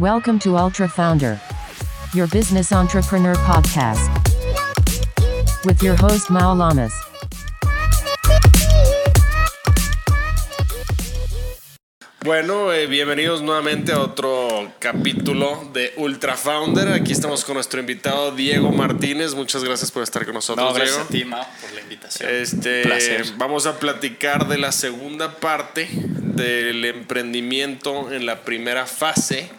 Welcome to Ultra Founder, your business entrepreneur podcast, with your host Mao Lamas. Bueno, eh, bienvenidos nuevamente a otro capítulo de Ultra Founder. Aquí estamos con nuestro invitado Diego Martínez. Muchas gracias por estar con nosotros, No, gracias Diego. a ti, Mao, por la invitación. Este, Placer. vamos a platicar de la segunda parte del emprendimiento en la primera fase,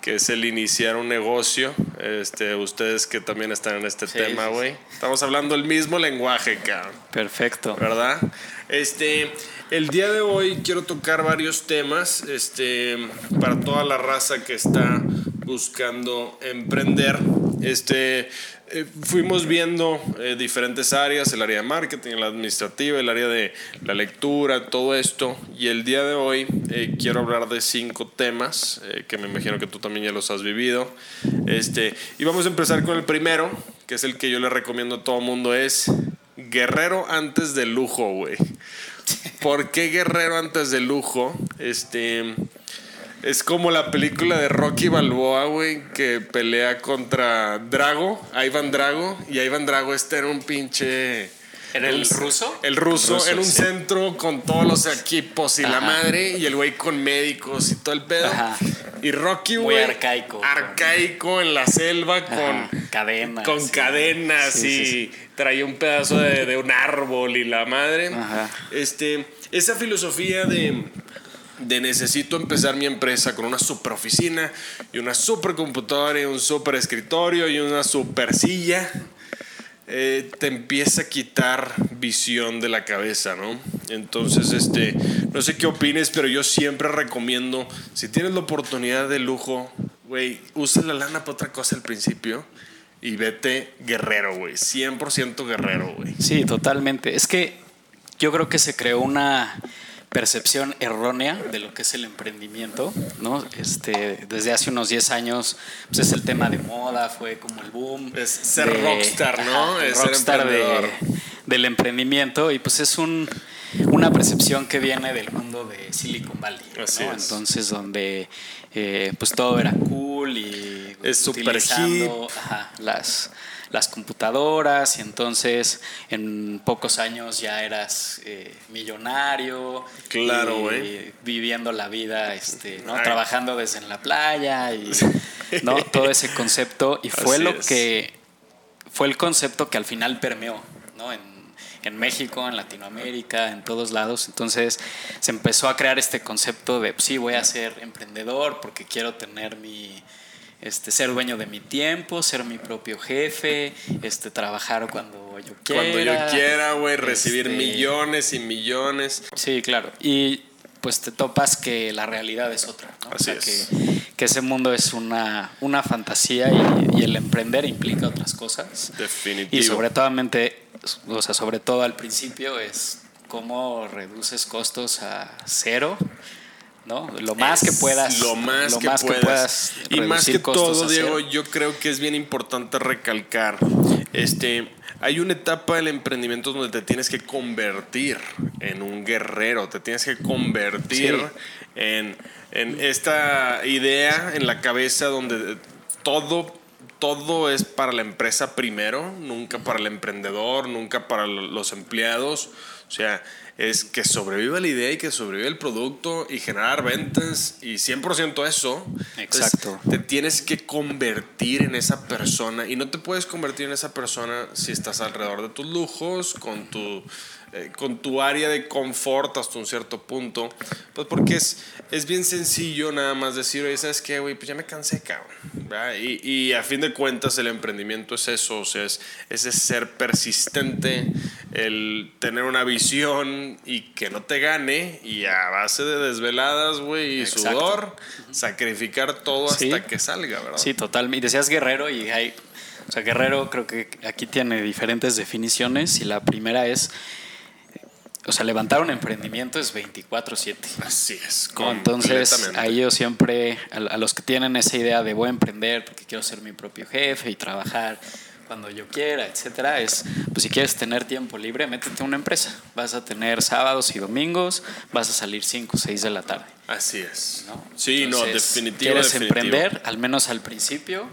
que es el iniciar un negocio. Este, ustedes que también están en este Sí, tema, sí, güey. Estamos hablando el mismo lenguaje, cabrón. Perfecto. ¿verdad? Este, el día de hoy quiero tocar varios temas, este, para toda la raza que está buscando emprender. Este, eh, fuimos viendo eh, diferentes áreas, el área de marketing, la administrativa, el área de la lectura, todo esto. Y el día de hoy eh, quiero hablar de cinco temas que me imagino que tú también ya los has vivido. Este, y vamos a empezar con el primero, que es el que yo le recomiendo a todo mundo, es Guerrero antes de lujo, güey. ¿Por qué Guerrero antes de lujo? Este. Es como la película de Rocky Balboa, güey, que pelea contra Drago, Ivan Drago, y Ivan Drago está en un pinche. ¿Era el un- ruso? El ruso, Ruso, en un sí. centro con todos los equipos y la madre, y el güey con médicos y todo el pedo. Ajá. Y Rocky, Muy güey. arcaico. Arcaico en la selva Ajá, con cadenas. con sí. cadenas Sí, y sí, traía un pedazo de, de un árbol y la madre. Ajá. Este, esa filosofía de, de necesito empezar mi empresa con una super oficina y una super computadora y un super escritorio y una super silla. eh, te empieza a quitar visión de la cabeza, ¿no? Entonces, este, no sé qué opines, pero yo siempre recomiendo, si tienes la oportunidad de lujo, güey, usa la lana para otra cosa al principio y vete guerrero, güey, 100% guerrero, güey. Sí, totalmente. Es que yo creo que se creó una percepción errónea de lo que es el emprendimiento, ¿no? Este, desde hace unos 10 años, pues es el tema de moda, fue como el boom. Es ser rockstar, ¿no? Es ser rockstar de- emprendedor. del emprendimiento y pues es un, una percepción que viene del mundo de Silicon Valley, Así ¿no? es. Entonces donde eh, pues todo era cool y Es super ajá, las las computadoras y entonces en pocos años ya eras eh, millonario Claro, güey. viviendo la vida este ¿no? Ay. trabajando desde en la playa y no todo ese concepto y fue Así lo es. que fue el concepto que al final permeó ¿no? en, en México, en Latinoamérica, en todos lados. Entonces se empezó a crear este concepto de, pues, sí, voy a ser emprendedor porque quiero tener mi, este, ser dueño de mi tiempo, ser mi propio jefe, este, trabajar cuando yo quiera. Cuando yo quiera, güey, recibir Este, millones y millones. Sí, claro. Y pues te topas que la realidad es otra. ¿no? Así o sea, es. Que, que ese mundo es una, una fantasía y, y el emprender implica otras cosas. Definitivo. Y sobre todo, o sea, sobre todo al principio es cómo reduces costos a cero. ¿No? Lo más que puedas. Lo más, que, más puedas. Y más que todo, Diego, yo creo que es bien importante recalcar. Este, hay una etapa del emprendimiento donde te tienes que convertir en un guerrero, te tienes que convertir Sí. en, en esta idea en la cabeza donde todo todo es para la empresa primero, nunca para el emprendedor, nunca para lo- los empleados. O sea, es que sobreviva la idea y que sobreviva el producto y generar ventas y 100% eso. Entonces, Exacto. te tienes que convertir en esa persona y no te puedes convertir en esa persona si estás alrededor de tus lujos, con tu, eh, con tu área de confort hasta un cierto punto. Pues porque es, es bien sencillo nada más decir, oye, ¿sabes qué, güey? Pues ya me cansé, cabrón. Y, y a fin de cuentas el emprendimiento es eso, o sea, es ese ser persistente, el tener una visión y que no te gane y a base de desveladas, güey, y Exacto. sudor, sacrificar todo Sí. hasta que salga, ¿verdad? Sí, total. Y decías guerrero y hay, o sea, guerrero creo que aquí tiene diferentes definiciones y la primera es, o sea, levantar un emprendimiento es 24/7. Así es. ¿no? Entonces, ahí yo siempre, a, a los que tienen esa idea de voy a emprender porque quiero ser mi propio jefe y trabajar cuando yo quiera, etcétera, es, pues si quieres tener tiempo libre, métete a una empresa. Vas a tener sábados y domingos, vas a salir 5 o 6 de la tarde. Así es. ¿no? Sí, no, Entonces, definitivo. Quieres definitivo. emprender, al menos al principio,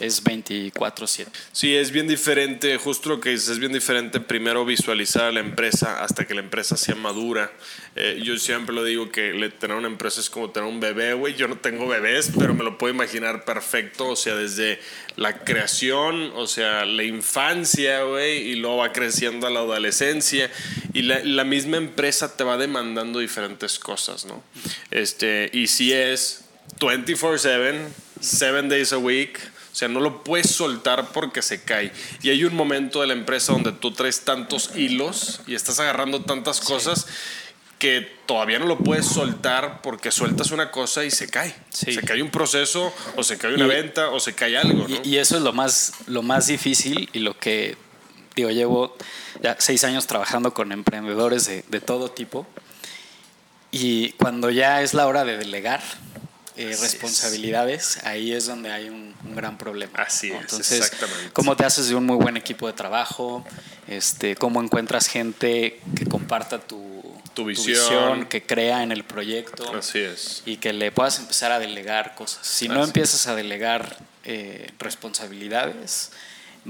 es 24/7. Sí, es bien diferente, justo lo que dices, es bien diferente primero visualizar a la empresa hasta que la empresa sea madura. Eh, yo siempre lo digo que tener una empresa es como tener un bebé, güey. Yo no tengo bebés, pero me lo puedo imaginar perfecto, o sea, desde la creación, o sea, la infancia, güey, y luego va creciendo a la adolescencia, y la, la misma empresa te va demandando diferentes cosas, ¿no? Este, y si es 24/7, 7 days a week, o sea, no lo puedes soltar porque se cae. Y hay un momento de la empresa donde tú traes tantos hilos y estás agarrando tantas cosas que todavía no lo puedes soltar porque sueltas una cosa y se cae. Sí. Se cae un proceso o se cae una Y- venta o se cae algo, ¿no? Y, y eso es lo más, lo más difícil y lo que, digo, llevo ya seis años trabajando con emprendedores de, de todo tipo. Y cuando ya es la hora de delegar eh, es. responsabilidades, ahí es donde hay un, un gran problema. Así ¿no? es, Entonces, exactamente. ¿cómo te haces de un muy buen equipo de trabajo? Este, ¿Cómo encuentras gente que comparta tu, Tu visión. que crea en el proyecto? Así es. y que le puedas empezar a delegar cosas. Si no empiezas a delegar eh, responsabilidades,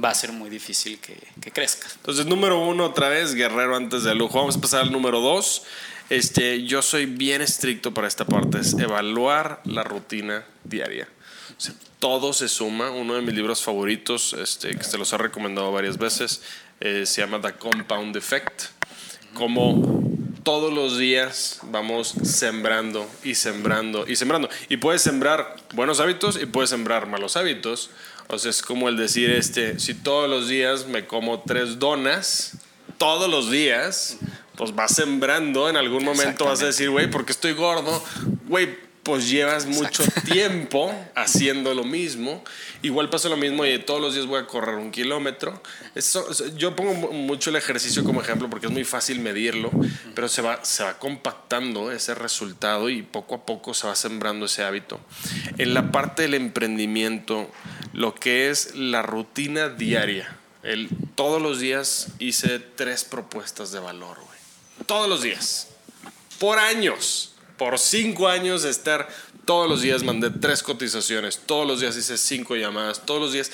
va a ser muy difícil que, que crezca. Entonces, número uno, otra vez, guerrero antes de lujo. Vamos a pasar al número dos. Este, yo soy bien estricto para esta parte, es evaluar la rutina diaria. O sea, todo se suma. Uno de mis libros favoritos, este, que se los he recomendado varias veces, eh, se llama The Compound Effect. Como todos los días vamos sembrando y sembrando y sembrando. Y puedes sembrar buenos hábitos y puedes sembrar malos hábitos. O sea, es como el decir, este, si todos los días me como tres donas, todos los días, pues vas sembrando, en algún momento vas a decir, güey, porque estoy gordo? Güey, pues llevas mucho tiempo haciendo lo mismo. Igual pasa lo mismo y todos los días voy a correr un kilómetro. Eso, yo pongo mu- mucho el ejercicio como ejemplo porque es muy fácil medirlo, pero se va, se va compactando ese resultado y poco a poco se va sembrando ese hábito. En la parte del emprendimiento, lo que es la rutina diaria, el, todos los días hice tres propuestas de valor, güey. Todos los días por años, por cinco años de estar todos los días mandé tres cotizaciones, todos los días hice cinco llamadas, todos los días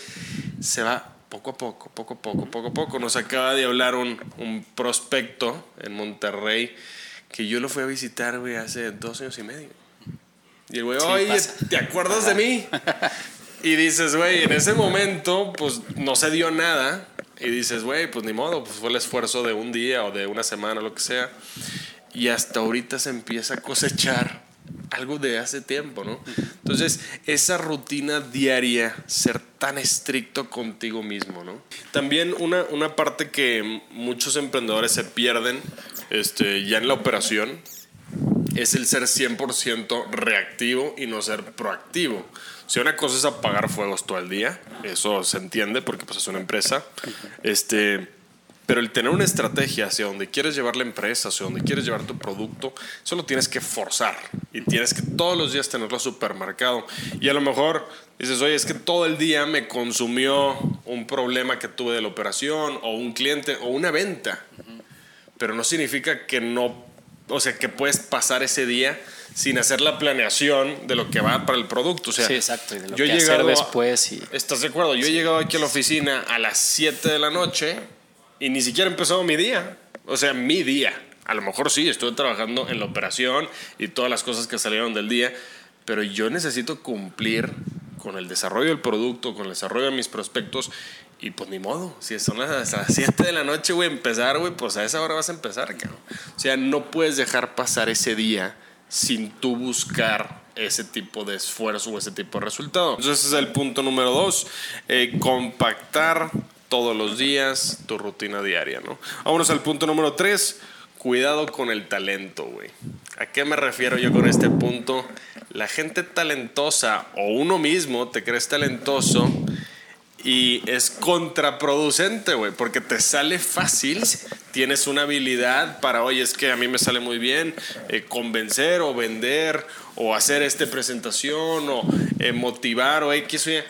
se va poco a poco, poco a poco, poco a poco. Nos acaba de hablar un, un prospecto en Monterrey que yo lo fui a visitar, güey, hace dos años y medio. Y el güey, Sí, oye, pasa. ¿te acuerdas de mí? Y dices, güey, en ese momento, pues no se dio nada. Y dices, güey, pues ni modo, pues fue el esfuerzo de un día o de una semana, lo que sea. Y hasta ahorita se empieza a cosechar algo de hace tiempo, ¿no? Entonces, esa rutina diaria, ser tan estricto contigo mismo, ¿no? También una, una parte que muchos emprendedores se pierden este, ya en la operación es el ser 100% reactivo y no ser proactivo. Si una cosa es apagar fuegos todo el día, eso se entiende porque pues, es una empresa. Este, pero el tener una estrategia hacia donde quieres llevar la empresa, hacia donde quieres llevar tu producto, eso lo tienes que forzar y tienes que todos los días tenerlo supermercado. Y a lo mejor dices, oye, es que todo el día me consumió un problema que tuve de la operación o un cliente o una venta pero no significa que no, o sea, que puedes pasar ese día sin hacer la planeación de lo que va para el producto. O sea, sí, exacto. Y de lo yo que hacer llegado a- después. Y, ¿Estás de acuerdo? Yo he llegado aquí a la oficina a las 7 de la noche y ni siquiera he empezado mi día. O sea, mi día. A lo mejor sí, estuve trabajando en la operación y todas las cosas que salieron del día, pero yo necesito cumplir con el desarrollo del producto, con el desarrollo de mis prospectos y pues ni modo. Si son las, las 7 de la noche, güey, empezar, güey, pues a esa hora vas a empezar, cabrón. O sea, no puedes dejar pasar ese día sin tú buscar ese tipo de esfuerzo o ese tipo de resultado. Entonces ese es el punto número dos, eh, compactar todos los días tu rutina diaria, ¿no? Vámonos al punto número tres, cuidado con el talento, güey. ¿A qué me refiero yo con este punto? La gente talentosa o uno mismo te crees talentoso y es contraproducente, güey, porque te sale fácil, tienes una habilidad para, oye, es que a mí me sale muy bien eh, convencer o vender o hacer esta presentación o eh, motivar o X, o Y.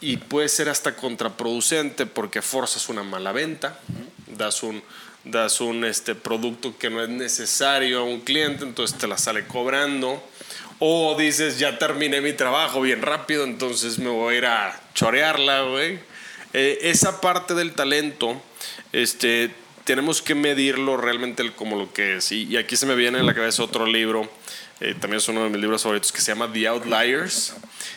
y puede ser hasta contraproducente porque forzas una mala venta, das un, das un este, producto que no es necesario a un cliente, entonces te la sale cobrando. O dices, ya terminé mi trabajo bien rápido, entonces me voy a ir a chorearla, güey. Eh, esa parte del talento, este, tenemos que medirlo realmente como lo que es. Y, y aquí se me viene en la cabeza otro libro, eh, también es uno de mis libros favoritos, que se llama The Outliers,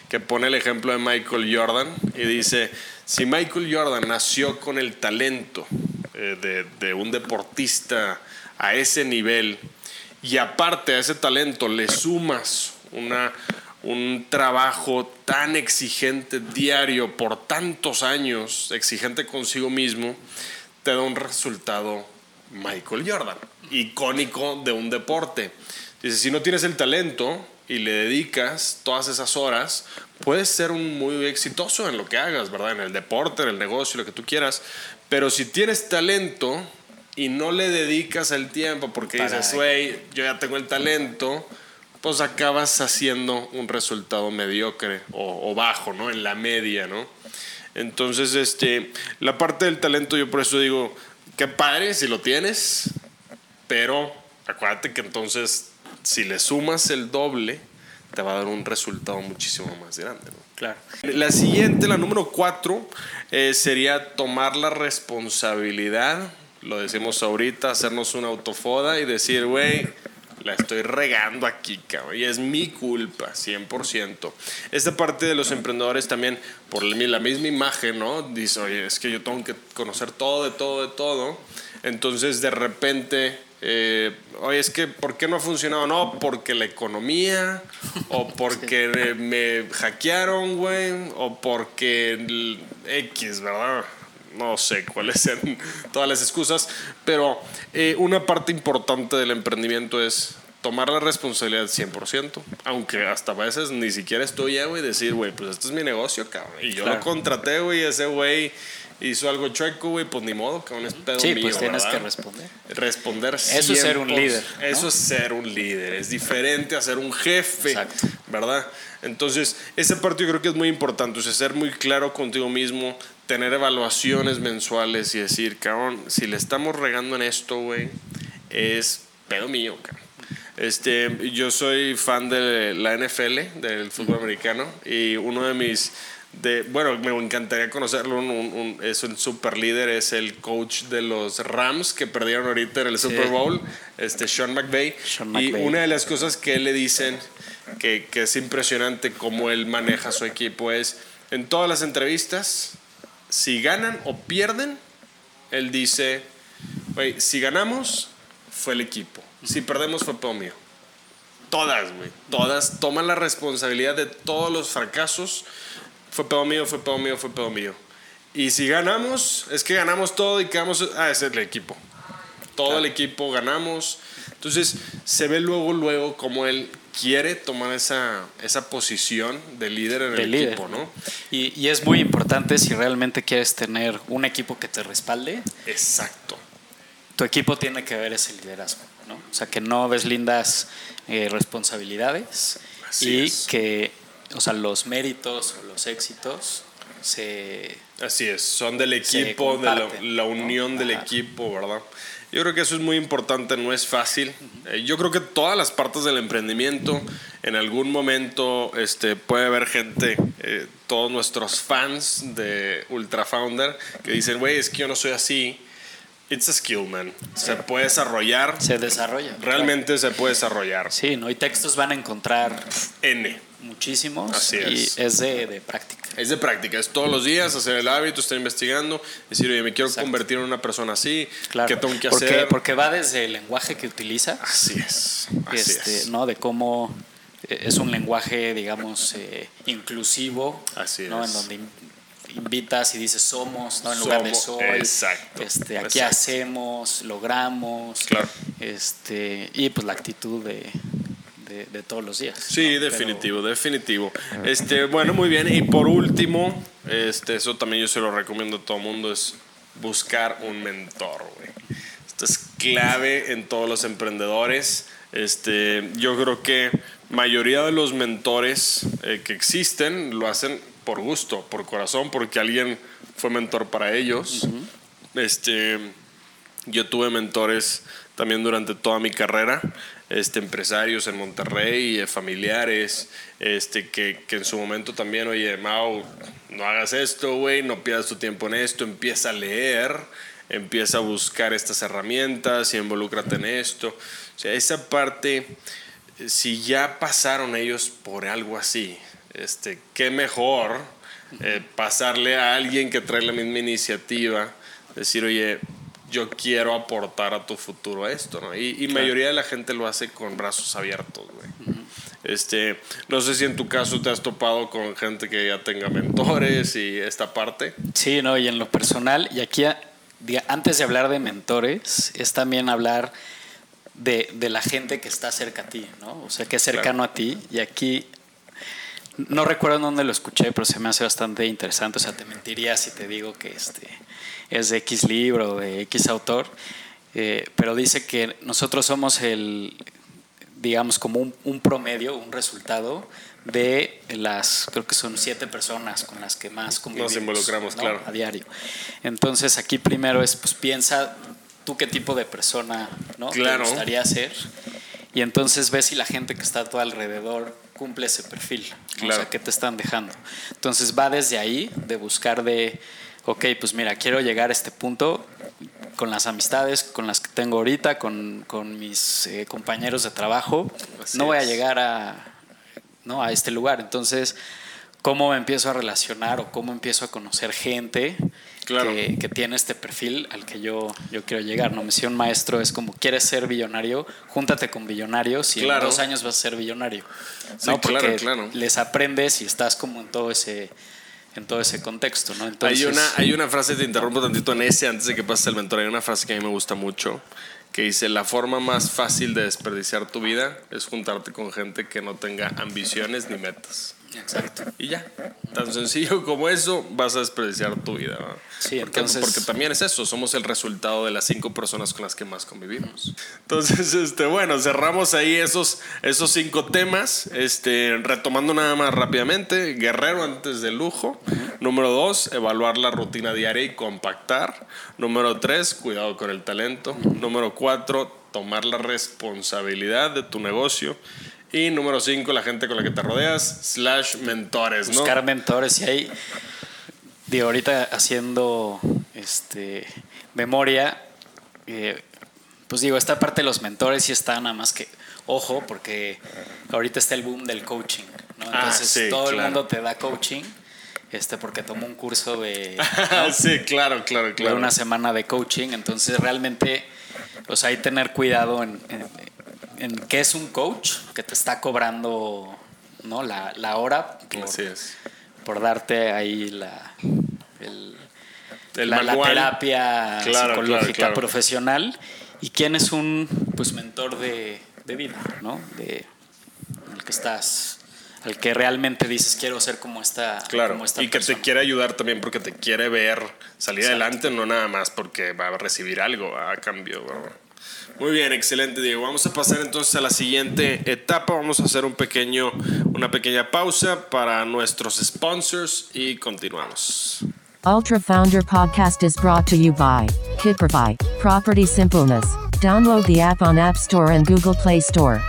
que pone el ejemplo de Michael Jordan y dice, si Michael Jordan nació con el talento eh, de, de un deportista a ese nivel, y aparte a ese talento le sumas una, un trabajo tan exigente diario por tantos años, exigente consigo mismo, te da un resultado Michael Jordan, icónico de un deporte. Dice, si no tienes el talento y le dedicas todas esas horas, puedes ser un muy exitoso en lo que hagas, ¿verdad? En el deporte, en el negocio, lo que tú quieras. Pero si tienes talento y no le dedicas el tiempo porque Para- dices, güey, yo ya tengo el talento, pues acabas haciendo un resultado mediocre o, o bajo, ¿no? En la media, ¿no? Entonces, este, la parte del talento, yo por eso digo, qué padre si lo tienes, pero acuérdate que entonces, si le sumas el doble, te va a dar un resultado muchísimo más grande, ¿no? Claro. La siguiente, la número cuatro, eh, sería tomar la responsabilidad, lo decimos ahorita, hacernos una autofoda y decir, güey, la estoy regando aquí, cabrón, y es mi culpa, 100%. Esta parte de los emprendedores también, por la misma imagen, ¿no? Dice, oye, es que yo tengo que conocer todo, de todo, de todo. Entonces, de repente, eh, oye, es que, ¿por qué no ha funcionado? No, porque la economía, o porque me hackearon, güey, o porque el X, ¿verdad? No sé cuáles sean todas las excusas, pero eh, una parte importante del emprendimiento es tomar la responsabilidad 100%, aunque hasta a veces ni siquiera es tuya, güey, decir, güey, pues este es mi negocio, cabrón, y yo Claro. lo contraté, güey, ese güey hizo algo chueco, güey, pues ni modo, cabrón, es pedo Sí, mío, pues tienes ¿verdad? que responder. Responder Eso es ser un 100%. líder, ¿no? Eso es ser un líder. Es diferente a ser un jefe. Exacto. ¿Verdad? Entonces, esa parte yo creo que es muy importante. O sea, ser muy claro contigo mismo, tener evaluaciones mensuales y decir, cabrón, si le estamos regando en esto, güey, es pedo mío, cabrón. Este, yo soy fan de la NFL, del fútbol americano, y uno de mis, de, bueno, me encantaría conocerlo, un, un- un- es un super líder, es el coach de los Rams que perdieron ahorita en el Super Bowl, este, Sean McVay. Sean Y una de las cosas que le dicen, que, que es impresionante cómo él maneja su equipo, es en todas las entrevistas, si ganan o pierden, él dice, "Güey, si ganamos, fue el equipo. Si perdemos, fue pedo mío. Todas, güey. Todas toman la responsabilidad de todos los fracasos. Fue pedo mío, fue pedo mío, fue pedo mío. Y si ganamos, es que ganamos todo y quedamos. Ah, ese es el equipo. Todo el equipo ganamos. Entonces, se ve luego, luego cómo él quiere tomar esa, esa posición de líder en de el líder. equipo, ¿no? Y, y es muy importante si realmente quieres tener un equipo que te respalde, Exacto. tu equipo tiene que ver ese liderazgo, ¿no? O sea, que no ves lindas eh, responsabilidades Así y es. que, o sea, los méritos o los éxitos se... Así es, son del equipo, de la, la ¿no? unión del Ajá. equipo, ¿verdad? Yo creo que eso es muy importante, no es fácil. Eh, yo creo que todas las partes del emprendimiento, en algún momento este, puede haber gente, eh, todos nuestros fans de Ultra Founder, que dicen, güey, es que yo no soy así. It's a skill, man. Se puede desarrollar. Se desarrolla. Realmente se puede desarrollar. Sí, ¿no? Y textos van a encontrar N. muchísimos Así es. y es de, de práctica. Es de práctica, es todos los días hacer el hábito, estar investigando, decir, oye, me quiero Exacto. convertir en una persona así, Claro. ¿qué tengo que porque, hacer? Porque va desde el lenguaje que utilizas, Así es, así este, es. ¿no? De cómo eh, es un lenguaje, digamos, eh, inclusivo, Así ¿no? es. En donde in- invitas y dices somos, ¿no? En lugar de soy. exacto, Este, aquí exacto. hacemos, logramos. Claro. Este, y pues la actitud de, de, de todos los días. Sí, ¿no? Pero- definitivo, definitivo. Este, bueno, muy bien. Y por último, este, eso también yo se lo recomiendo a todo el mundo, es buscar un mentor, güey. Esto es clave en todos los emprendedores. Este, yo creo que mayoría de los mentores eh, que existen lo hacen por gusto, por corazón, porque alguien fue mentor para ellos. Este, yo tuve mentores también durante toda mi carrera, este, empresarios en Monterrey, eh, familiares, este, que, que en su momento también, oye, Mau, no hagas esto, güey, no pierdas tu tiempo en esto, empieza a leer, empieza a buscar estas herramientas y involúcrate en esto. O sea, esa parte, si ya pasaron ellos por algo así, este, qué mejor eh, pasarle a alguien que trae la misma iniciativa, decir, oye, yo quiero aportar a tu futuro esto, ¿no? Y, y mayoría de la gente lo hace con brazos abiertos, güey. Este, no sé si en tu caso te has topado con gente que ya tenga mentores y esta parte. Sí, no, y en lo personal, y aquí antes de hablar de mentores, es también hablar de, de, la gente que está cerca a ti, ¿no? O sea, que es cercano a ti. Y aquí no recuerdo dónde lo escuché, pero se me hace bastante interesante. O sea, te mentiría si te digo que este es de X libro, de X autor. Eh, pero dice que nosotros somos el, digamos, como un, promedio, un resultado de las, creo que son siete personas con las que más convivimos. Nos involucramos, claro. A diario. Entonces, aquí primero es, pues piensa tú qué tipo de persona ¿no? te gustaría ser. Y entonces ves si la gente que está a tu alrededor cumple ese perfil. O sea, ¿qué te están dejando? Entonces va desde ahí, de buscar de, ok, pues mira, quiero llegar a este punto con las amistades con las que tengo ahorita, con, con mis eh, compañeros de trabajo. no voy a llegar a, ¿no? a este lugar. Entonces, ¿cómo me empiezo a relacionar o cómo empiezo a conocer gente? que, tiene este perfil al que yo, yo quiero llegar. ¿no? Misión maestro es como, ¿quieres ser billonario? Júntate con billonarios y en dos años vas a ser billonario. ¿no? Porque les aprendes y estás como en todo ese en todo ese contexto, ¿no? hay, una, hay una frase, te interrumpo tantito en ese antes de que pases el mentor, hay una frase que a mí me gusta mucho, que dice, la forma más fácil de desperdiciar tu vida es juntarte con gente que no tenga ambiciones ni metas. Exacto. Y ya, tan sencillo como eso, vas a desperdiciar tu vida. Sí, porque, entonces... porque también es eso, somos el resultado de las cinco personas con las que más convivimos. Entonces, este, bueno, cerramos ahí esos, esos cinco temas. Este, retomando nada más rápidamente, guerrero antes del lujo. Número dos, evaluar la rutina diaria y compactar. Número tres, cuidado con el talento. Número cuatro, tomar la responsabilidad de tu negocio. Y número 5, la gente con la que te rodeas, slash mentores, ¿no? Buscar mentores y ahí, digo, ahorita haciendo este, memoria, eh, pues digo, esta parte de los mentores sí está nada más que, ojo, porque ahorita está el boom del coaching, ¿no? Ah, Entonces todo el mundo te da coaching. Este, porque tomó un curso de. sí, claro, claro, claro. De una semana de coaching. Entonces, realmente, sea, hay que tener cuidado en en qué es un coach que te está cobrando ¿no? la, la hora por, por, darte ahí la, el, la, terapia psicológica profesional. Y quién es un pues mentor de, de vida, ¿no? De el que estás al que realmente dices quiero ser como esta claro como esta y que te quiere ayudar también porque te quiere ver salir adelante no nada más porque va a recibir algo a cambio muy bien, excelente Diego. Vamos a pasar entonces a la siguiente etapa. Vamos a hacer un pequeño, una pequeña pausa para nuestros sponsors y continuamos. Ultra Founder Podcast is brought to you by Kiprify, Property Simpleness. Download the app on App Store and Google Play Store.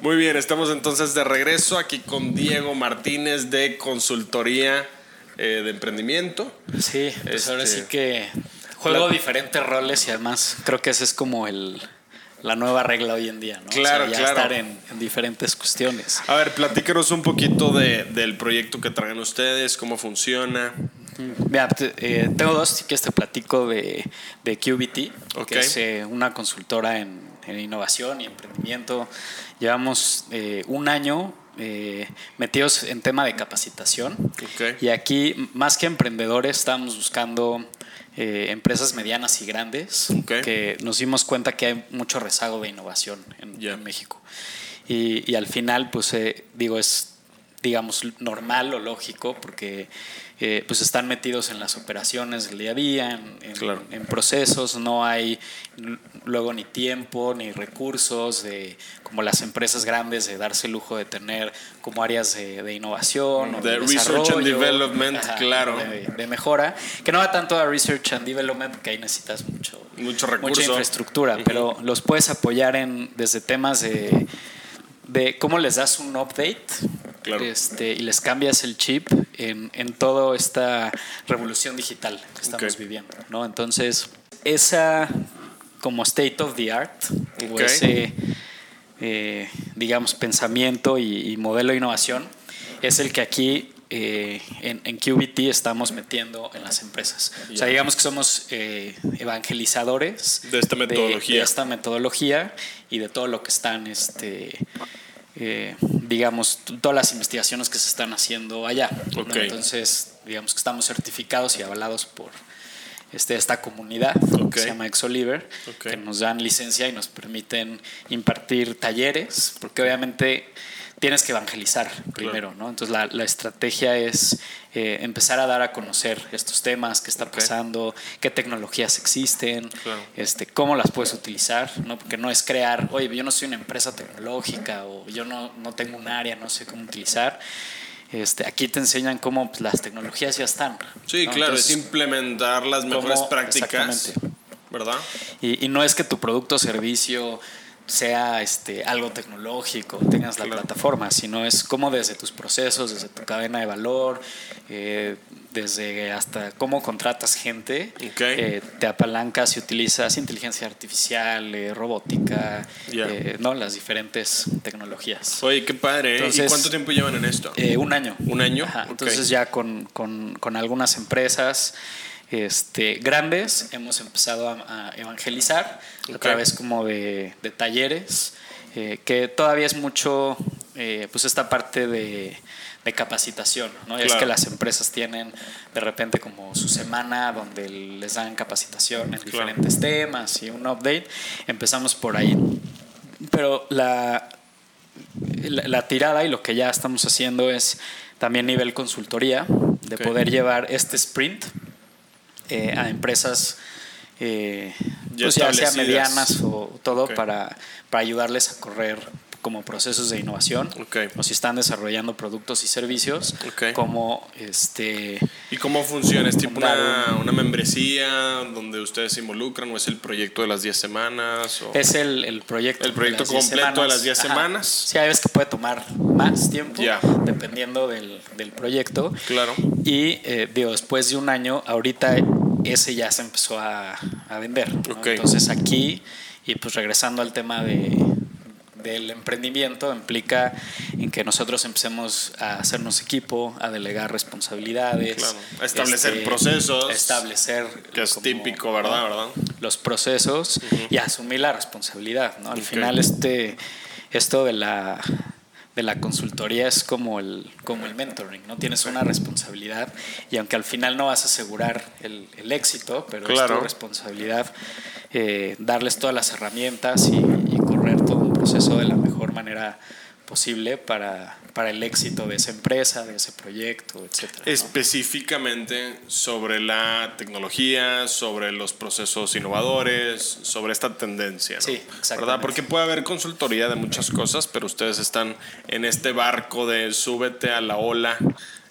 Muy bien, estamos entonces de regreso aquí con Diego Martínez de Consultoría eh, de Emprendimiento. Sí, pues ahora sí este, que Juego diferentes roles y además creo que esa es como el, la nueva regla hoy en día, ¿no? Claro, ya estar en, diferentes cuestiones. A ver, platícanos un poquito de, del proyecto que traen ustedes, cómo funciona. Mira, eh, tengo dos que te platico de, de QBT, que es eh, una consultora en, en, innovación y emprendimiento. Llevamos eh, un año metidos en tema de capacitación. Y aquí, más que emprendedores, estamos buscando eh, empresas medianas y grandes que nos dimos cuenta que hay mucho rezago de innovación en, México. Y, al final, pues eh, digo, es digamos, normal o lógico, porque eh, pues están metidos en las operaciones del día a día, en, en, procesos, no hay luego ni tiempo ni recursos de como las empresas grandes de darse el lujo de tener como áreas de, innovación o de, research and development, claro, de, mejora, que no va tanto a research and development porque ahí necesitas mucho, mucho recurso. mucha infraestructura, pero los puedes apoyar en desde temas de de cómo les das un update este, y les cambias el chip en, en toda esta revolución digital que estamos viviendo. ¿no? Entonces, esa como state of the art, o ese, eh, digamos, pensamiento y, modelo de innovación, es el que aquí eh, en, en, QBT estamos metiendo en las empresas. O sea, digamos que somos eh, evangelizadores de esta metodología. De, esta metodología y de todo lo que están este, eh, digamos, todas las investigaciones que se están haciendo allá. Entonces, digamos que estamos certificados y avalados por este, esta comunidad que se llama Exoliver, que nos dan licencia y nos permiten impartir talleres, porque obviamente tienes que evangelizar primero, ¿no? Entonces la, la estrategia es eh, empezar a dar a conocer estos temas, qué está pasando, qué tecnologías existen, este, cómo las puedes utilizar, ¿no? Porque no es crear, oye, yo no soy una empresa tecnológica o yo no, no tengo un área, no sé cómo utilizar. Este, aquí te enseñan cómo pues, las tecnologías ya están. Sí, claro, es implementar las mejores prácticas. ¿Verdad? Y, y, no es que tu producto o servicio sea este, algo tecnológico, tengas la plataforma, sino es como desde tus procesos, desde tu cadena de valor, eh, desde hasta cómo contratas gente, eh, te apalancas y utilizas inteligencia artificial, eh, robótica, ¿no? las diferentes tecnologías. Oye, qué padre. ¿Y cuánto tiempo llevan en esto? un año. ¿Un año? Entonces ya con, con, con algunas empresas este, grandes, hemos empezado a, evangelizar a través como de, talleres, eh, que todavía es mucho, eh, pues esta parte de, capacitación, ¿no? Es que las empresas tienen de repente como su semana donde les dan capacitación en diferentes temas y un update. Empezamos por ahí. Pero la, la, tirada y lo que ya estamos haciendo es también nivel consultoría, de poder llevar este sprint eh, a empresas eh, ya, pues sea medianas o todo para, para ayudarles a correr como procesos de innovación. O si están desarrollando productos y servicios como este y cómo funciona es tipo una, una, membresía donde ustedes se involucran o es el proyecto de las 10 semanas es el, el, proyecto el proyecto completo de las 10 semanas. Sí hay veces que puede tomar más tiempo dependiendo del, del, proyecto. Claro. Y eh, digo después de un año ahorita ese ya se empezó a, a vender entonces aquí y pues regresando al tema de del emprendimiento implica en que nosotros empecemos a hacernos equipo, a delegar responsabilidades, a establecer este, procesos, establecer que es típico, ¿verdad? ¿verdad? Los procesos y asumir la responsabilidad, ¿no? Al final este esto de la de la consultoría es como el, como el mentoring, ¿no? Tienes una responsabilidad y aunque al final no vas a asegurar el, el éxito, pero es tu responsabilidad eh, darles todas las herramientas y, y correr todo proceso de la mejor manera posible para, para el éxito de esa empresa, de ese proyecto, etcétera. Específicamente sobre la tecnología, sobre los procesos innovadores, sobre esta tendencia, ¿no? Sí, ¿verdad? Porque puede haber consultoría de muchas cosas, pero ustedes están en este barco de súbete a la ola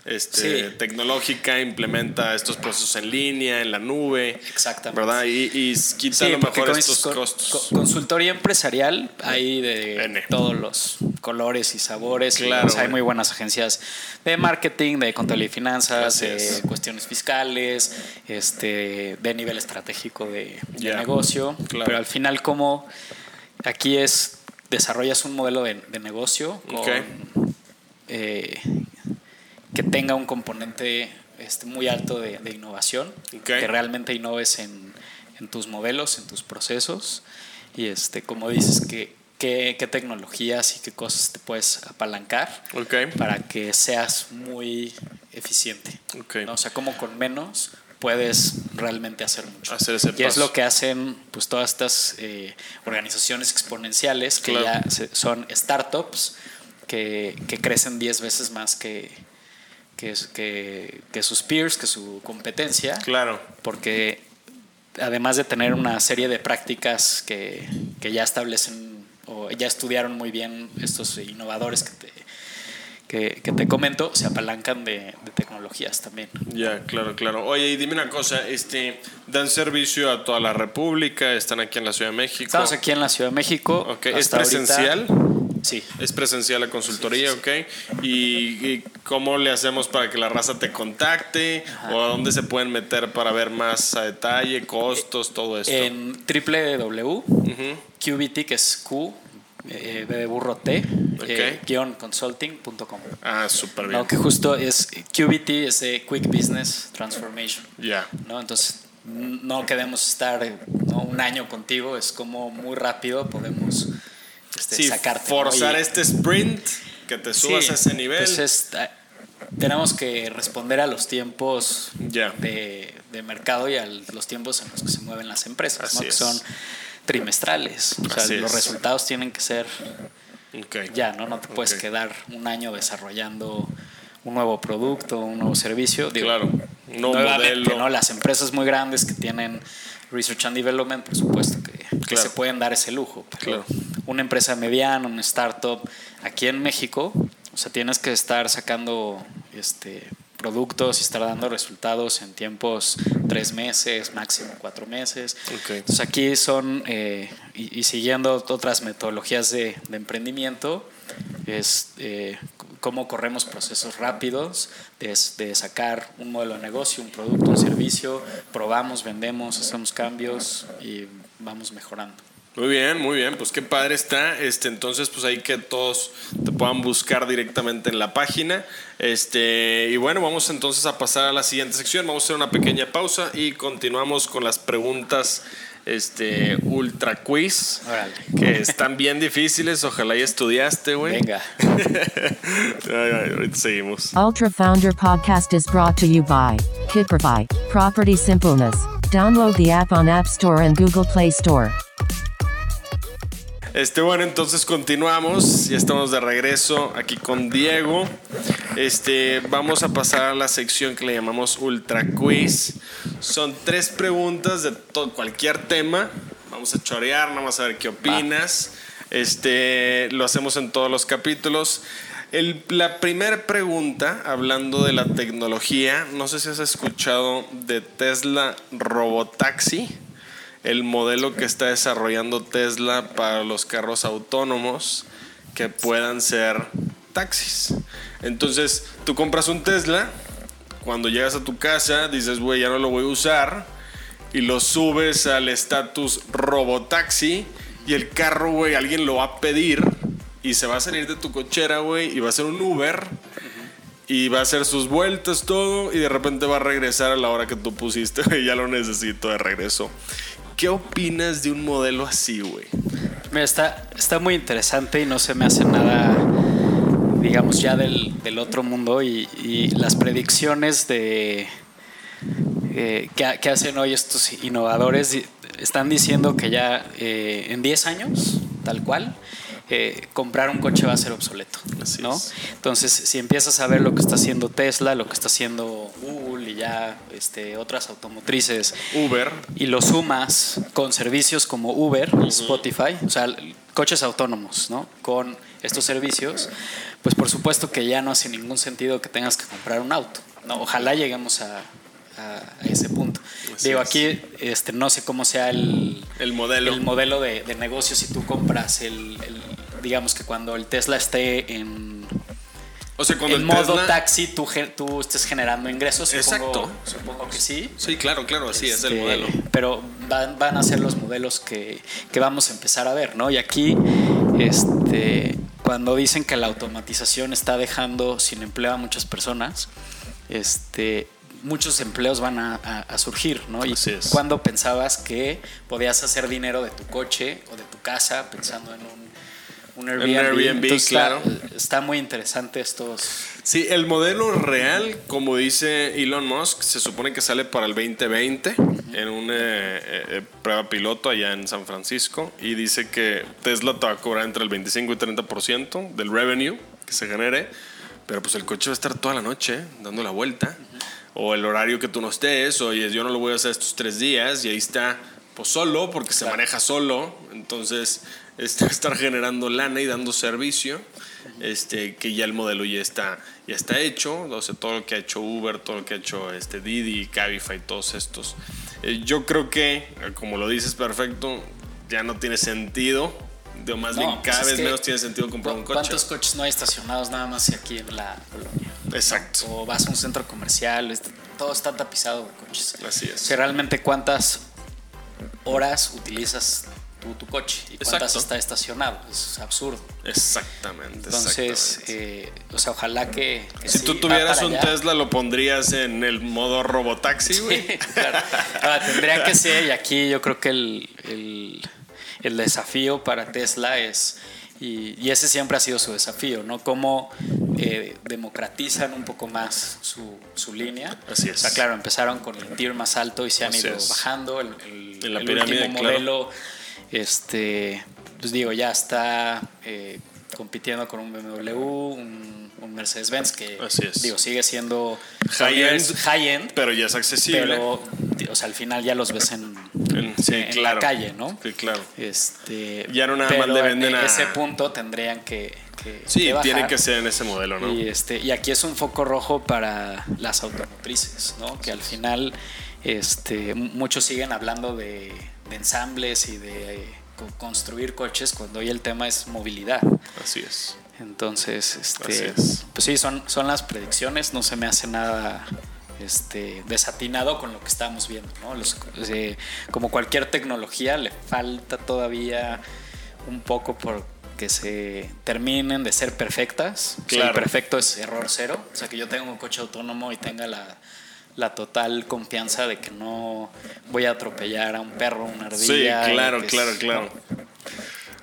este, tecnológica, implementa estos procesos en línea, en la nube. Exactamente. ¿Verdad? Y, y quita a lo mejor estos costos. consultoría empresarial, hay de todos los colores y sabores. Claro. hay muy buenas agencias de marketing, de contabilidad y finanzas, de cuestiones fiscales, este, de nivel estratégico de, negocio. Pero al final, como aquí es, desarrollas un modelo de, negocio con. Eh, que tenga un componente este, muy alto de, innovación, que realmente innoves en, en, tus modelos, en tus procesos. Y este, como dices, que, qué, qué tecnologías y qué cosas te puedes apalancar para que seas muy eficiente. O sea, como con menos puedes realmente hacer mucho. Hacer ese y es lo que hacen pues todas estas eh, organizaciones exponenciales que ya son startups que, que crecen 10 veces más que, que, que, que sus peers, que su competencia. Claro. Porque además de tener una serie de prácticas que, que ya establecen o ya estudiaron muy bien estos innovadores que te, que, que te comento, se apalancan de, de tecnologías también. Ya, claro, claro. Oye, y dime una cosa, este, dan servicio a toda la República, están aquí en la Ciudad de México. Estamos aquí en la Ciudad de México. Ok, ¿es ahorita- presencial? Sí. Es presencial la consultoría, ok. ¿Y, y cómo le hacemos para que la raza te contacte? ¿O a dónde se pueden meter para ver más a detalle, costos, todo esto? En www.qbt, que es Q, eh, de burro T, eh, Ok. guion consulting.com. ah, súper bien. No, que justo es QBT, es de Quick Business Transformation. Ya. ¿no? Entonces, no queremos estar eh, ¿no? un año contigo, es como muy rápido podemos este, Sí, sacarte. ¿no? forzar Y- este sprint, que te subas Sí, a ese nivel. pues es- eh, tenemos que responder a los tiempos de, de mercado y a los tiempos en los que se mueven las empresas, ¿no? que son trimestrales. O sea, Así los es. resultados tienen que ser ya, ¿no? No te puedes quedar un año desarrollando un nuevo producto, un nuevo servicio. Digo, Claro. Nuevamente, modelo. ¿no? Las empresas muy grandes que tienen Research and Development, por supuesto que, que Claro. se pueden dar ese lujo. Pero Claro. Una empresa mediana, una startup, aquí en México, o sea, tienes que estar sacando este, productos y estar dando resultados en tiempos tres meses, máximo cuatro meses. Ok. Entonces aquí son, eh, y, y siguiendo otras metodologías de, de emprendimiento, es eh, cómo corremos procesos rápidos de, de sacar un modelo de negocio, un producto, un servicio, probamos, vendemos, hacemos cambios y vamos mejorando. Muy bien, muy bien, pues qué padre está. Este, entonces, pues ahí que todos te puedan buscar directamente en la página. Este, y bueno, vamos entonces a pasar a la siguiente sección. Vamos a hacer una pequeña pausa y continuamos con las preguntas este, ultra quiz. Órale. Que están bien difíciles. Ojalá ya estudiaste, güey. Venga. Ay, ay, ahorita seguimos. Ultra Founder Podcast is brought to you by Kiprify, Property Simpleness. Download the app on App Store and Google Play Store. Este, bueno, entonces continuamos. Ya estamos de regreso aquí con Diego. Este, vamos a pasar a la sección que le llamamos Ultra Quiz. Son tres preguntas de to- cualquier tema. Vamos a chorear, vamos a ver qué opinas. Este, lo hacemos en todos los capítulos. El- la primera pregunta, hablando de la tecnología, no sé si has escuchado de Tesla Robotaxi el modelo que está desarrollando Tesla para los carros autónomos que puedan ser taxis. Entonces, tú compras un Tesla, cuando llegas a tu casa dices, güey, ya no lo voy a usar, y lo subes al estatus robotaxi, y el carro, güey, alguien lo va a pedir, y se va a salir de tu cochera, güey, y va a ser un Uber. Y va a hacer sus vueltas, todo, y de repente va a regresar a la hora que tú pusiste, y ya lo necesito de regreso. ¿Qué opinas de un modelo así, güey? Mira, está, está muy interesante y no se me hace nada, digamos, ya del, del otro mundo y, las predicciones de eh, que, ha- que hacen hoy estos innovadores están diciendo que ya eh, en 10 años, tal cual, eh, comprar un coche va a ser obsoleto. Así ¿no? es. Entonces, si empiezas a ver lo que está haciendo Tesla, lo que está haciendo Google y ya este, otras automotrices, Uber. y lo sumas con servicios como Uber, Spotify, o sea, coches autónomos, ¿no? Con estos servicios, pues por supuesto que ya no hace ningún sentido que tengas que comprar un auto, ¿no? Ojalá lleguemos a, ese punto. Así Digo, aquí este, no sé cómo sea el, El modelo. el modelo de, de negocio si tú compras el, el- digamos que cuando el Tesla esté en, o sea, cuando en el modo Tesla- taxi, tú, estés generando ingresos. Exacto. Supongo que sí. Sí, claro, claro, así es el Este, modelo. Pero van, van a ser los modelos que, que vamos a empezar a ver, ¿no? Y aquí, este, cuando dicen que la automatización está dejando sin empleo a muchas personas, este, muchos empleos van a, a- a surgir, ¿no? Y cuando pensabas que podías hacer dinero de tu coche o de tu casa pensando en un, un Airbnb. Airbnb, Entonces, está- claro. Está, muy interesante estos... Sí, el modelo real, como dice Elon Musk, se supone que sale para el 2020 en una eh, eh, prueba piloto allá en San Francisco y dice que Tesla te va a cobrar entre el 25 y 30% del revenue, que se genere, pero pues el coche va a estar toda la noche dando la vuelta, o el horario que tú no estés, oye, yo no lo voy a hacer estos tres días, y ahí está, pues solo, porque se maneja solo, entonces este, estar generando lana y dando servicio, este, que ya el modelo ya está, ya está hecho, o sea, todo lo que ha hecho Uber, todo lo que ha hecho este, Didi, Cabify, todos estos. Eh, yo creo que, como lo dices perfecto, ya no tiene sentido de más bien No, cada pues es vez que menos tiene sentido comprar un coche. ¿Cuántos coches no hay estacionados nada más aquí en la colonia? Exacto. O vas a un centro comercial, est- todo está tapizado de coches. Así es. O sea, realmente cuántas horas utilizas tu coche y cuántas Exacto. está estacionado. Es absurdo. Exactamente. Entonces, exactamente. eh, o sea, ojalá que. que si sí, tú tuvieras un allá. Tesla, lo pondrías en el modo robotaxi, güey. Sí, claro. Ah, tendría que ser, y aquí yo creo que el, el- el desafío para Tesla es, y, y ese siempre ha sido su desafío, ¿no? Cómo eh, democratizan un poco más su, su línea. Así es. O sea, claro, empezaron con el tier más alto y se han Así ido es. bajando. El, el- En la el pirámide, último claro. Este, pues digo, ya está eh, compitiendo con un BMW, un, un Mercedes-Benz, que Así es. digo, sigue siendo High-end. high-end, Pero ya es accesible. pero o sea, al final ya los ves en, En- sí, en claro. la calle, ¿no? Sí, claro. Este, Ya no nada más le venden en a- ese punto tendrían que, que- Sí, que bajar. tiene que ser en ese modelo, ¿no? Y, este, y aquí es un foco rojo para las automotrices, ¿no? Que al final este, muchos siguen hablando de, de ensambles y de co- construir coches cuando hoy el tema es movilidad. Así es. Entonces, Así este, es. pues sí, son, son las predicciones, no se me hace nada este, desatinado con lo que estamos viendo, ¿no? Los- eh, como cualquier tecnología, le falta todavía un poco por que se terminen de ser perfectas. O sea, Claro. el perfecto es error cero. O sea, que yo tenga un coche autónomo y tenga la, la total confianza de que no voy a atropellar a un perro, una Sí, ardilla. claro, que es- claro, claro.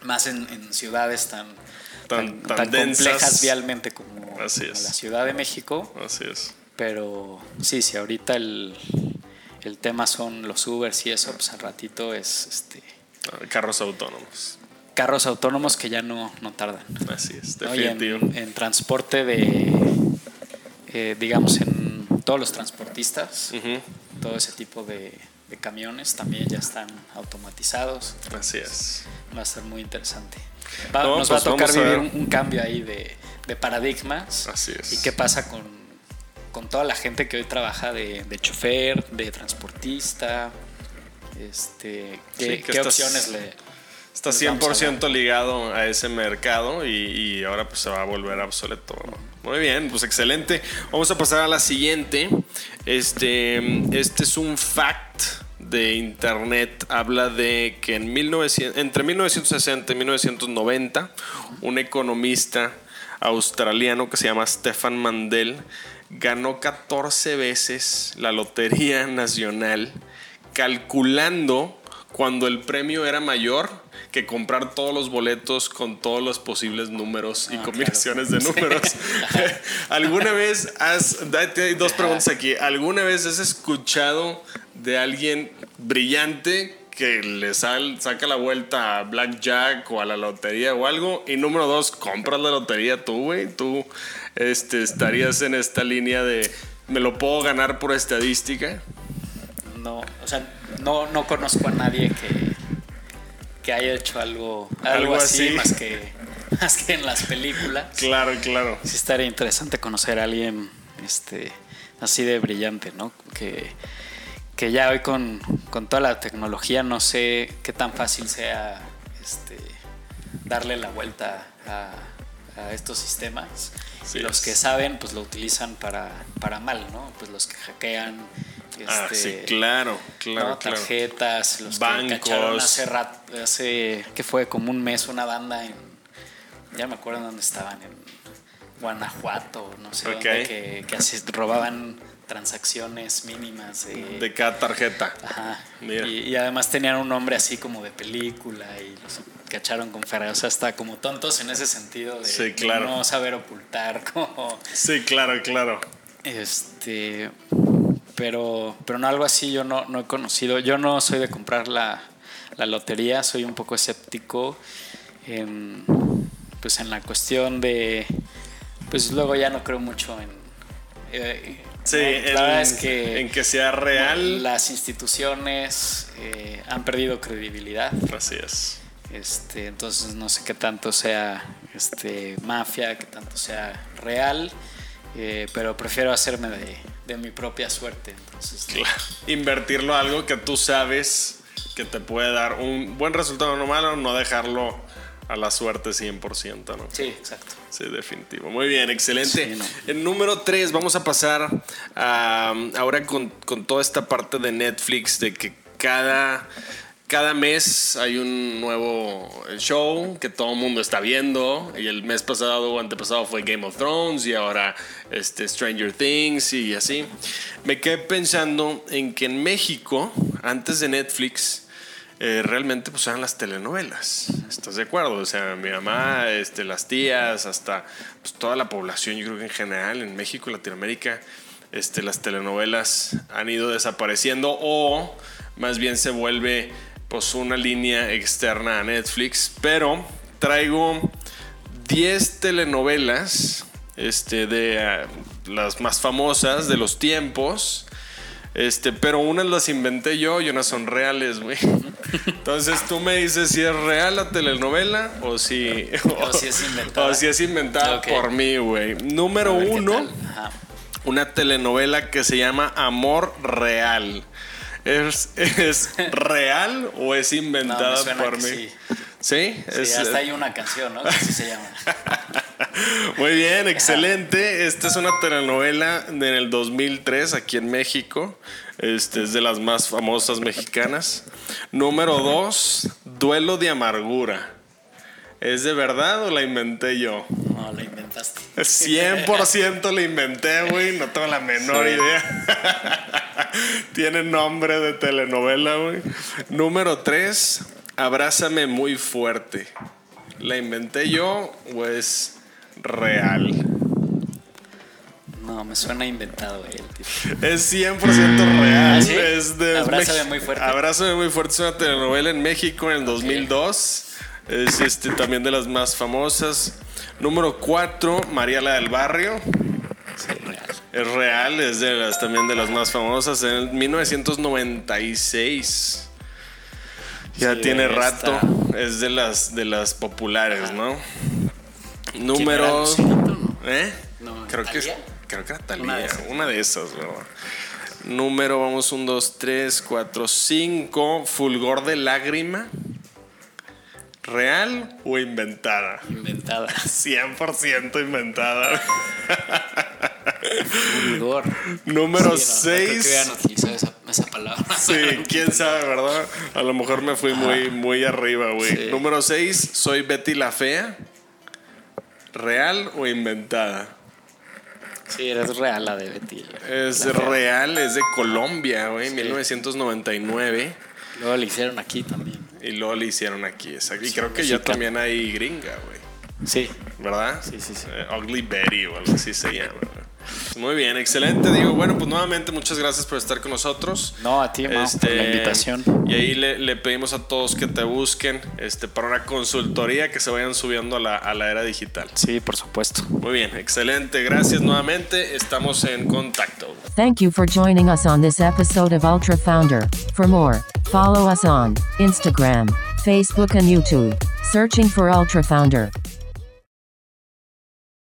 Más en, en ciudades tan, Tan- tan complejas vialmente como, Así como es. la Ciudad de México. Así es. Pero sí, si ahorita el, el tema son los Ubers y eso, pues al ratito es este Ah, Carros autónomos. carros autónomos que ya no, no tardan. Así es, ¿no? Y en, definitivo. en transporte de, eh, digamos, en todos los transportistas, todo ese tipo de, de camiones también ya están automatizados. Así es. Va a ser muy interesante. Va- No, nos va a pues tocar a vivir ver. un, un cambio ahí de, de paradigmas. Así es. ¿Y qué pasa con, con toda la gente que hoy trabaja de, de chofer, de transportista? Este, ¿Qué, Sí, que qué estás- opciones le, Está les vamos a 100% ligado a ese mercado y, y ahora pues se va a volver obsoleto. Muy bien, pues excelente. Vamos a pasar a la siguiente. Este, este es un fact de internet. Habla de que en 1900, entre 1960 y 1990, un economista australiano que se llama Stefan Mandel ganó 14 veces la Lotería Nacional calculando cuando el premio era mayor que comprar todos los boletos con todos los posibles números y Ah, combinaciones claro. de números. ¿Alguna vez has, date- hay dos preguntas aquí, ¿alguna vez has escuchado de alguien brillante que le sal- saca la vuelta a Blackjack o a la lotería o algo? Y número dos, compras la lotería tú, güey, tú este, estarías en esta línea de, ¿me lo puedo ganar por estadística? No, o sea, no, no conozco a nadie que, que haya hecho algo, algo, Algo así, así. Más, que, más que en las películas. Claro, claro. Sí estaría interesante conocer a alguien este, así de brillante, ¿no? Que, que ya hoy con, con toda la tecnología no sé qué tan fácil sea este, darle la vuelta a, a estos sistemas. Sí los es. que saben, pues lo utilizan para, para mal, ¿no? Pues los que hackean. Ah, este, sí, claro, claro, ¿no? claro. tarjetas, los Bancos. que cacharon hace rato, hace que fue como un mes una banda en ya me acuerdo dónde estaban en Guanajuato, no sé Ok. dónde, que, que así robaban transacciones mínimas de, De cada tarjeta. Ajá. Mira. Y, y además tenían un nombre así como de película y los cacharon con Ferrari. O sea, hasta como tontos en ese sentido de, Sí, de claro. no saber ocultar como Sí, claro, claro. este, pero, pero no algo así yo no, no he conocido. Yo no soy de comprar la, la lotería, soy un poco escéptico en, pues en la cuestión de, Pues luego ya no creo mucho en... eh, Sí, en, la verdad es que, en que sea real. las instituciones eh, han perdido credibilidad. Así es. Este, entonces no sé qué tanto sea este, mafia, qué tanto sea real, eh, pero prefiero hacerme de, de mi propia suerte. Entonces, Invertirlo a algo que tú sabes que te puede dar un buen resultado no malo, no dejarlo a la suerte 100%, ¿no? sí, exacto. Sí, definitivo. Muy bien, excelente. Sí, no. En número 3 vamos a pasar a, ahora con, con toda esta parte de Netflix, de que cada, cada mes hay un nuevo show que todo el mundo está viendo. Y el mes pasado o antepasado fue Game of Thrones y ahora este, Stranger Things y así. Me quedé pensando en que en México, antes de Netflix, eh, realmente pues eran las telenovelas. ¿Estás de acuerdo? O sea, mi mamá, este, las tías, hasta pues, toda la población, yo creo que en general, en México, Latinoamérica, este, las telenovelas han ido desapareciendo o más bien se vuelve pues una línea externa a Netflix. Pero traigo 10 telenovelas este, de ah, las más famosas de los tiempos. Este, pero unas las inventé yo y unas son reales, güey. Entonces tú me dices si es real la telenovela o si, O si es inventada. o si es inventada por mí, güey. Número uno, una telenovela que se llama Amor Real. ¿Es, es real o es No, inventada me suena por que mí? sí. ¿Sí? Sí, Es- hasta hay una canción, ¿no? Que así se llama. Muy bien, excelente. Esta es una telenovela en el 2003 aquí en México. Este es de las más famosas mexicanas. Número 2, Duelo de Amargura. ¿Es de verdad o la inventé yo? No, la inventaste. 100% la inventé, güey. No tengo la menor Sí. idea. Tiene nombre de telenovela, güey. Número 3, Abrázame muy fuerte. ¿La inventé yo o es real? No, me suena inventado tipo. Es 100% real. ¿Ah, sí? Es de Abrázame Mex- muy fuerte. Abrázame muy fuerte es una telenovela en México en el 2002. Es este, también de las más famosas. Número 4, María la del Barrio. Sí. Es real, es de las, también de las más famosas. En el 1996. Ya Sí, tiene está. rato. Es de las, de las populares, ¿no? ¿Quién Número. ¿Eh? No, creo que creo que era Talía. Una Una de esas. esas, ¿verdad? Número, vamos, 1, 2, 3, 4, 5. Fulgor de lágrima. ¿Real o inventada? Inventada. 100% inventada. Fulgor. Número Sí, no, no creo que 6. hubieran utilizado esa, esa palabra. Sí, quién sabe, ¿verdad? A lo mejor me fui muy, muy arriba, güey. Sí. Número 6, soy Betty la Fea. ¿Real o inventada? Sí, eres real la de Betty. Es La fea. real, es de Colombia, güey, 1999. Luego le hicieron aquí también. Y luego le hicieron aquí, exacto. Y Sí, creo que ya también hay gringa, güey. Sí. ¿Verdad? Sí, sí, sí. Eh, Ugly Betty o algo así se llama. Muy bien, excelente. Digo, bueno, pues nuevamente muchas gracias por estar con nosotros. No, a ti, Mau, por la invitación. Y ahí le, le pedimos a todos que te busquen este, para una consultoría que se vayan subiendo a la, a la era digital. Sí, por supuesto. Muy bien, excelente. Gracias nuevamente. Estamos en contacto. Thank you for joining us on this episode of Ultra Founder. For more, follow us on Instagram, Facebook, and YouTube, searching for Ultra Founder.